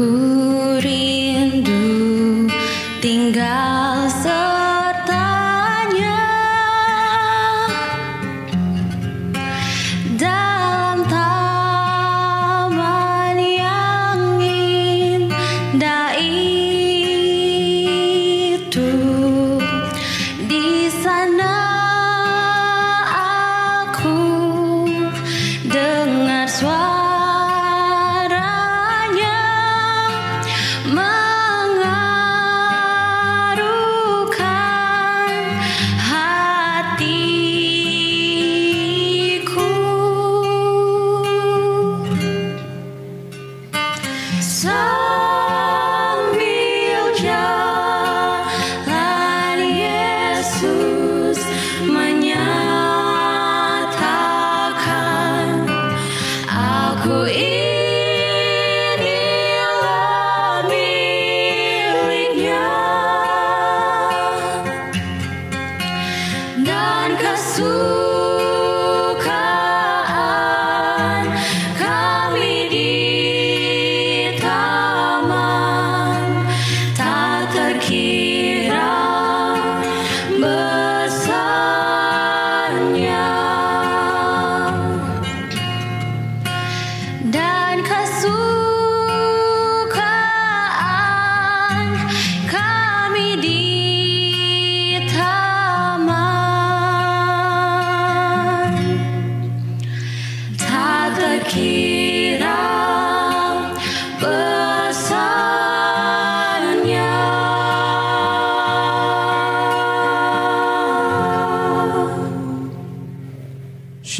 Ku rindu tinggal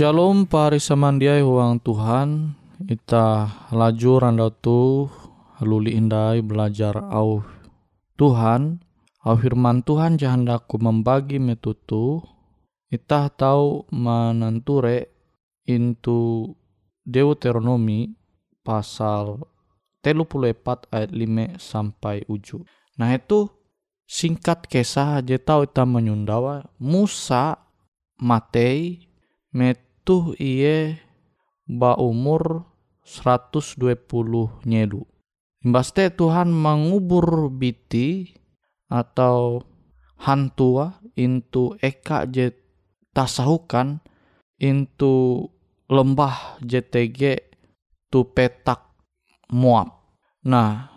Shalom pari samandiai huang Tuhan. Ita laju randa tu luli indai belajar au Tuhan. Au firman Tuhan jahandaku membagi metutu. Ita tahu mananture intu Deuteronomi pasal telu ayat lima sampai uju. Nah itu singkat kisah aja tahu kita menyundawa. Musa Matei metuh iye ba umur 120 nyelu. Imbas te Tuhan mengubur biti atau hantua into eka je tasahukan into lembah JTG tu petak Moab. Nah,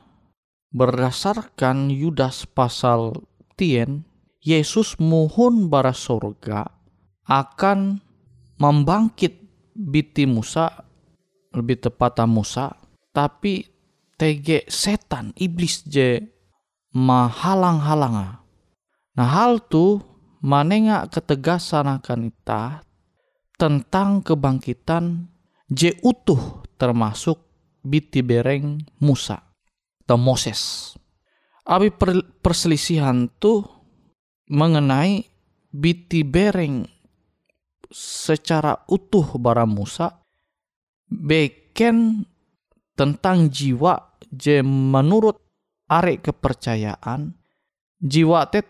berdasarkan Yudas pasal tien, Yesus mohon bara sorga akan membangkit biti Musa, lebih tepat Musa, tapi tege setan, iblis je mahalang-halanga. Nah hal tu manenga ketegasan akan ita tentang kebangkitan je utuh termasuk biti bereng Musa atau Moses. Abi perselisihan tu mengenai biti bereng secara utuh bara Musa beken tentang jiwa je menurut arek kepercayaan jiwa te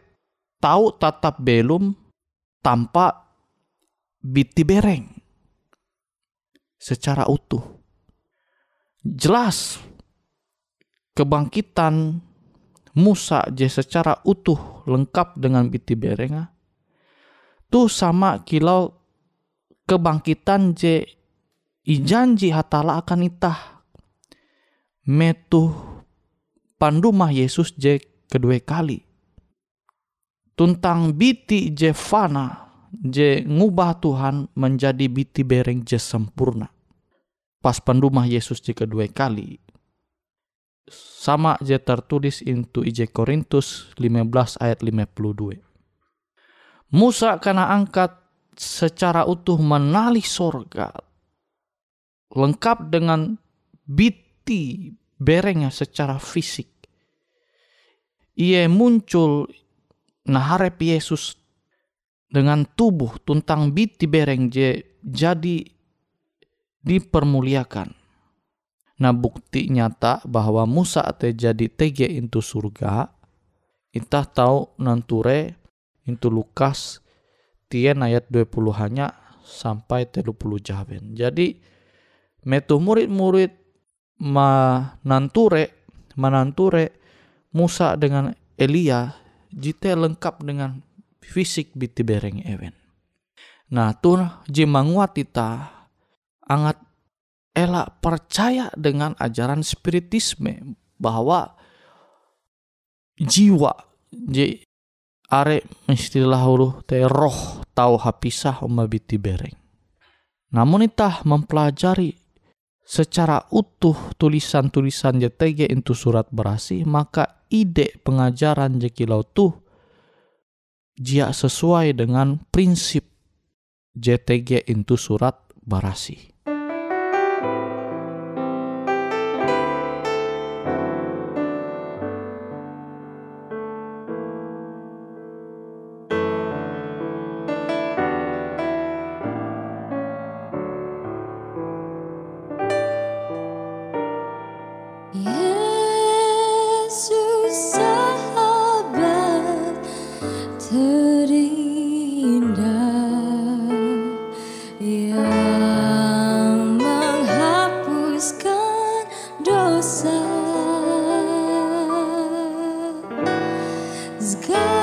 tahu tatap belum tanpa biti bereng secara utuh. Jelas kebangkitan Musa je secara utuh lengkap dengan biti berenga tu sama kilau kebangkitan je ijanji hatala akan itah. Metu pandumah Yesus je kedua kali. Tuntang biti je fana je ngubah Tuhan menjadi biti bereng je sempurna. Pas pandumah Yesus je kedua kali. Sama je tertulis into IJ Korintus 15 ayat 52. Musa kena angkat secara utuh menali sorga lengkap dengan biti berengnya secara fisik. Ia muncul naharep Yesus dengan tubuh tuntang biti bereng je jadi dipermuliakan Nah bukti nyata bahwa Musa te jadi TG into surga, kita tahu nanture into Lukas tien ayat 20 hanya sampai 30 jaben. Jadi metu murid-murid mananture mananture Musa dengan Elia jite lengkap dengan fisik biti bereng ewen. Nah tuh jimanguat kita angat elak percaya dengan ajaran spiritisme bahwa jiwa are istilah huru te roh tahu hapisah umabiti bereng. Namun itah mempelajari secara utuh tulisan-tulisan JTG itu surat berasi maka ide pengajaran jekilau tuh jia sesuai dengan prinsip JTG itu surat berasi. It's good.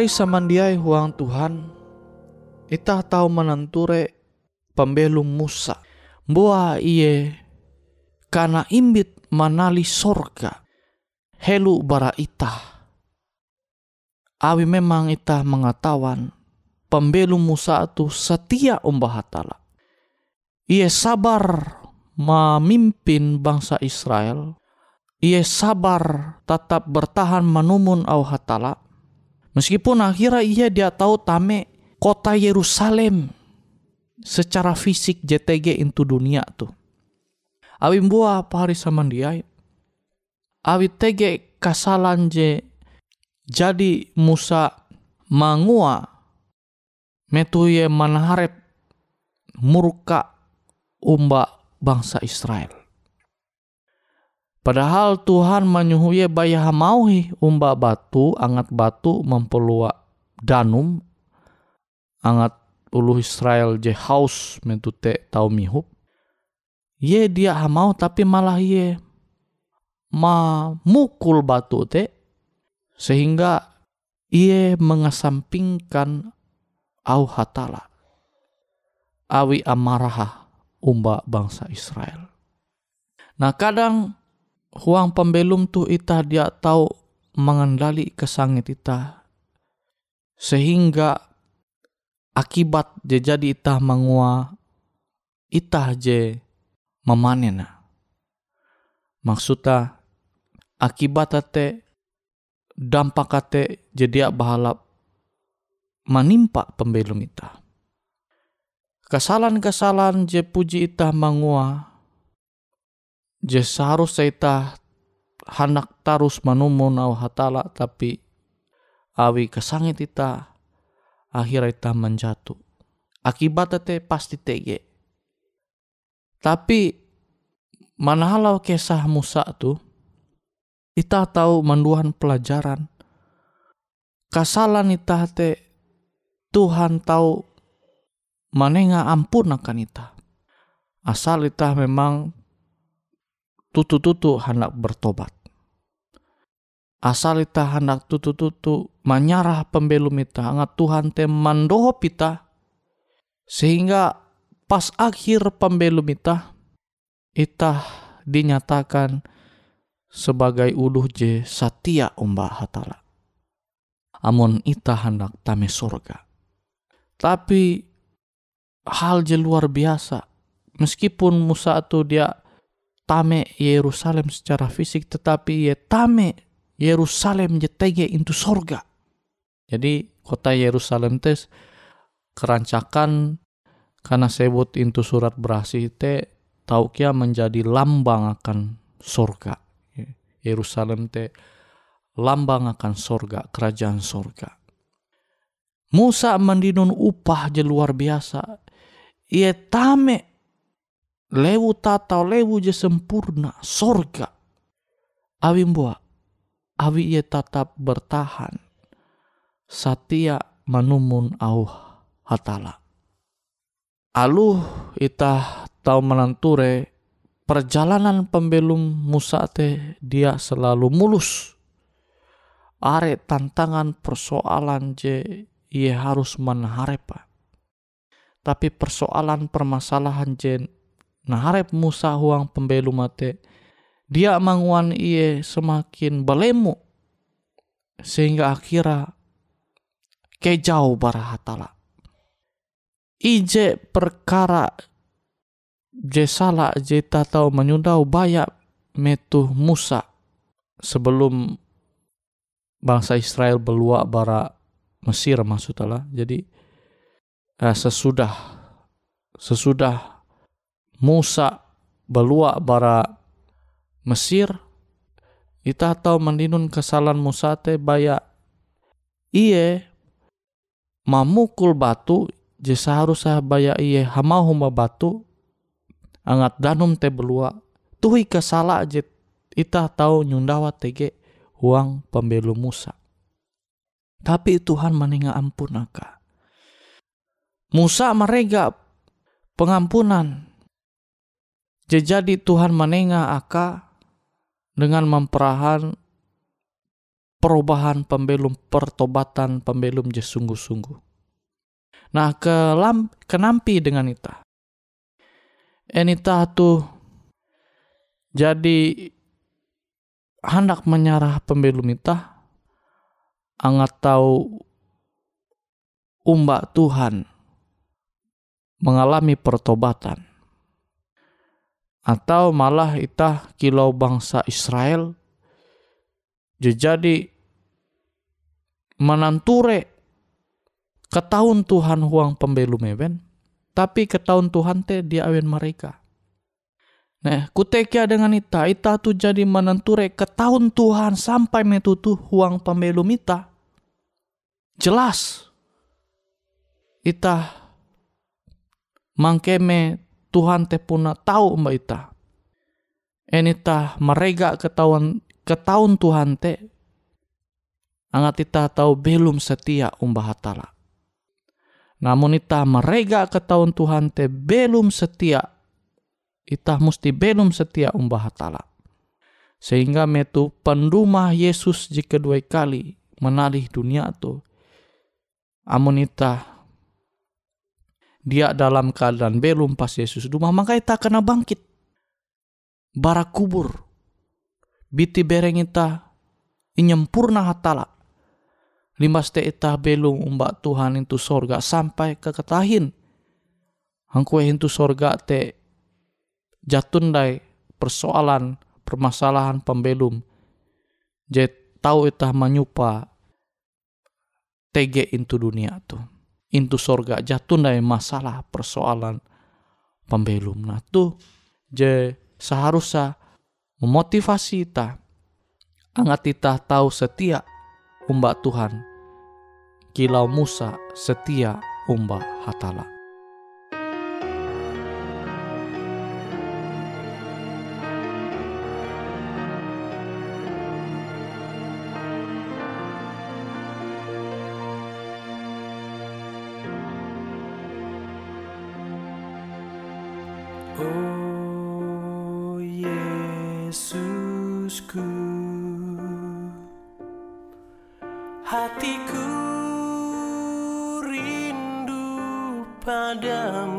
Pahari samandiai huang Tuhan, ita tahu menenture pembelum Musa. Buah iye karena imbit manali sorga helu bara ita. Awi memang ita mengetahuan pembelum Musa itu setia umbah hatala. Ia sabar memimpin bangsa Israel. Ia sabar tetap bertahan menumun au hatala. Meskipun akhirnya ia dia tahu tame kota Yerusalem secara fisik JTG into dunia tuh. Awi buah apa hari sama dia. Awi tege kasalan je jadi Musa mangua metuye manharep murka umba bangsa Israel. Padahal Tuhan menyuhuye bayah mauhi umba batu, angat batu mempelua danum, angat ulu Israel je haus mentute tau mihup. Ye dia hamau tapi malah ye ma mukul batu te sehingga ia mengesampingkan au hatala awi amarah umba bangsa Israel. Nah kadang huang pembelum tu ita dia tahu mengendali kesangit ita sehingga akibat je jadi ita mengua ita je memanen. Maksudnya akibat te dampak te jadi bahalap menimpa pembelum ita kesalahan-kesalahan je puji itah mangua je seharusnya itah hendak tarus manumun au hatala tapi awi kesangit ita akhirnya ita menjatuh akibatnya te pasti tege. Tapi mana halau kisah Musa tu ita tahu manduhan pelajaran. Kesalahan ita te Tuhan tahu manenga ampun akan ita. Asal ita memang tutu-tutu hendak bertobat. Asal ita hendak tutu-tutu menyarah pembelum ita, angat Tuhan te mandohop ita, sehingga pas akhir pembelum ita, ita dinyatakan sebagai uluh je satia umba hatala. Amun ita hendak tame surga. Tapi hal je luar biasa. Meskipun Musa itu dia tame Yerusalem secara fisik, tetapi ia tame Yerusalem je tege itu sorga. Jadi kota Yerusalem tes kerancakan karena sebut itu surat berasi te tau kia menjadi lambang akan sorga. Yerusalem te lambang akan sorga, kerajaan sorga. Musa mendinun upah je luar biasa ia tame lewu tata lewu je sempurna sorga. Awi mbua awi ia tetap bertahan. Satia manumun au hatala. Aluh ita tau menanture perjalanan pembelum Musa te dia selalu mulus. Are tantangan persoalan je ia harus menharepa. Tapi persoalan permasalahan jen naharep Musa huang pembelu mate. Dia manguan iye semakin belemu sehingga akhirnya kejauh bara hatala ije perkara je salah je tahu menyundau bayak metuh Musa sebelum bangsa Israel beluak bara Mesir maksudnya jadi eh, sesudah sesudah Musa belua bara Mesir kita tahu mendinun kesalahan Musa te baya iye mamukul batu je seharusnya baya iye hamau huma batu angat danum te belua tuhi kesala je ita tahu nyundawa tege uang pembelu Musa Tapi Tuhan meninggal ampun aka. Musa mereka pengampunan. Jadi Tuhan menengah aka dengan memperahan perubahan pembelum pertobatan pembelum je sungguh-sungguh. Nah, kelam kenampi dengan ita. Enita tuh jadi hendak menyarah pembelum ita angat tahu umbak Tuhan mengalami pertobatan atau malah itah kilau bangsa Israel jadi menanture ketahun Tuhan huang pembelum even tapi ketahun Tuhan teh dia awen mereka Nah, kutekia dengan ita, ita tu jadi menenture ketahun Tuhan sampai metutu huang pembelum ita. Jelas. Ita mangkeme Tuhan te puna tahu mbak ita. Enita merega ketahuan ketahuan Tuhan te angat ita tahu belum setia umbah hatala. Namun ita merega ketahuan Tuhan te belum setia. Ita mesti belum setia umbah hatala. Sehingga metu pendumah Yesus jika dua kali menalih dunia tu. Amun ita dia dalam keadaan belum pas Yesus. Rumah maka kita kena bangkit. Barak kubur. Biti bereng ita inyempurna hatala. Limas te ita belum umbak Tuhan itu sorga sampai ke ketahin. Hangkue itu sorga te jatundai persoalan permasalahan pembelum. Jet tahu ita menyupa tege itu dunia tuh intu sorga jatuh dari masalah persoalan pembelum. Nah tuh je seharusnya memotivasi kita angat kita tahu setia umbak Tuhan kilau Musa setia umbak hatala. Jadikan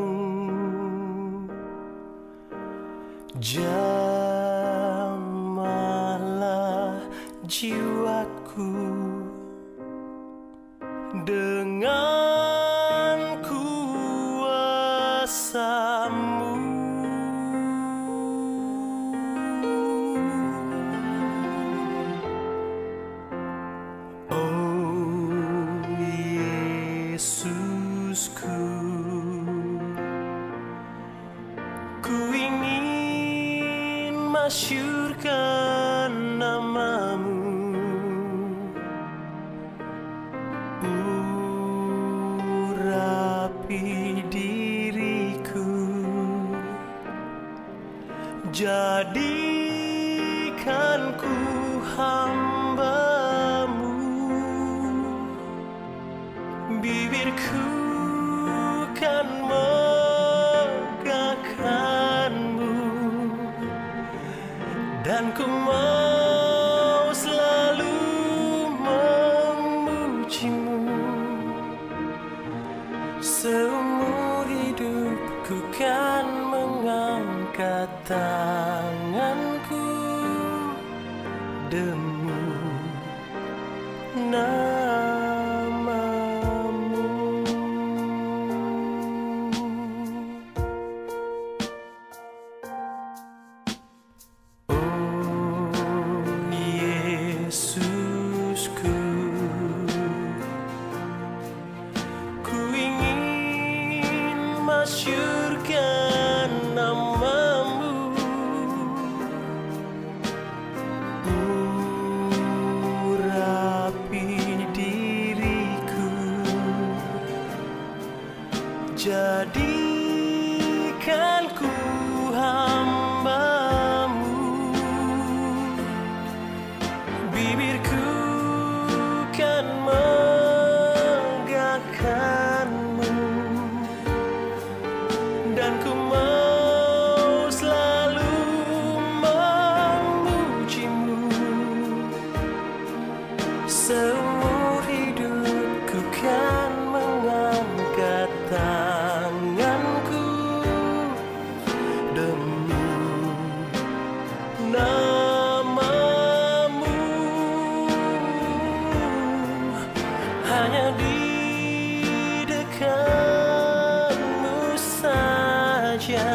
saja.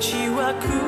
Jiwaku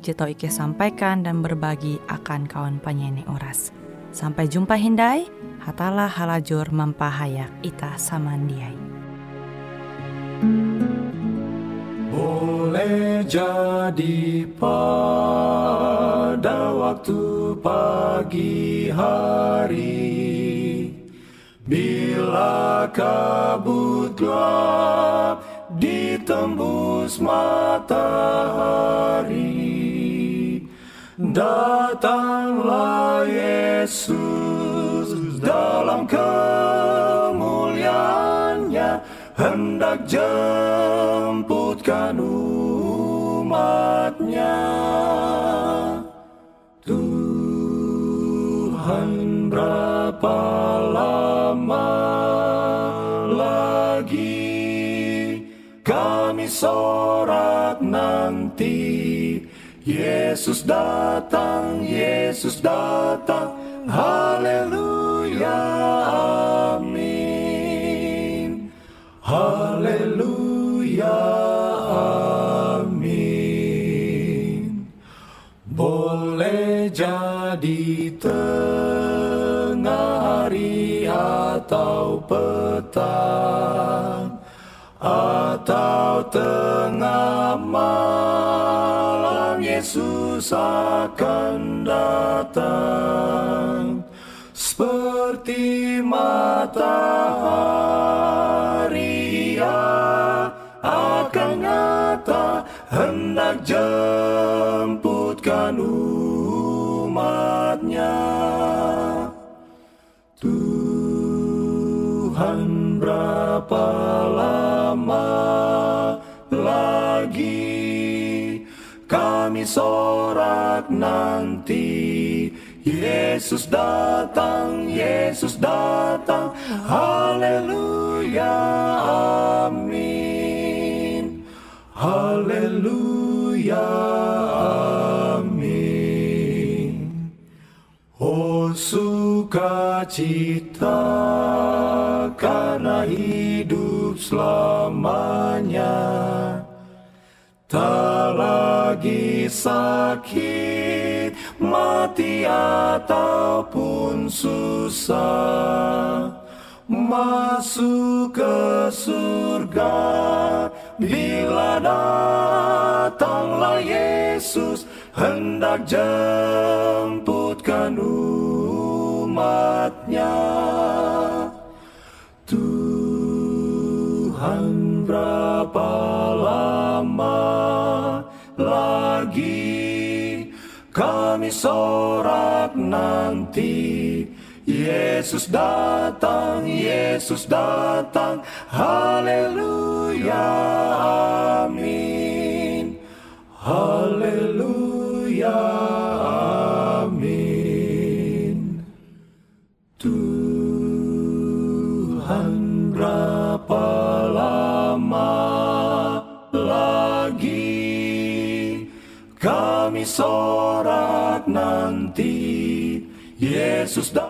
tau Ike sampaikan dan berbagi akan kawan penyanyi Oras. Sampai jumpa Hindai, hatalah halajur mempahayak ita samandiai. Boleh jadi pada waktu pagi hari Bila kabut gelap ditembus matahari Datanglah Yesus dalam kemuliaannya hendak jemputkan umatnya. Tuhan berapa lama lagi kami sorak nanti Yesus datang, Yesus datang, haleluya, amin. Haleluya, amin. Boleh jadi tengah hari atau petang atau tengah malam Yesus akan datang seperti matahari ia akan nyata. Hendak jemputkan umatnya. Tuhan berapa lama kami sorak nanti Yesus datang, Yesus datang, haleluya, amin. Haleluya, amin. Oh sukacita karena hidup selamanya Tak lagi sakit, mati ataupun susah Masuk ke surga. Bila datanglah Yesus Hendak jemputkan umatnya. Tuhan berapa kami sorak nanti. Yesus datang, Yesus datang, haleluya, amin, haleluya, amin. Tuhan berapa lama lagi kami sorak nanti Yesus datang.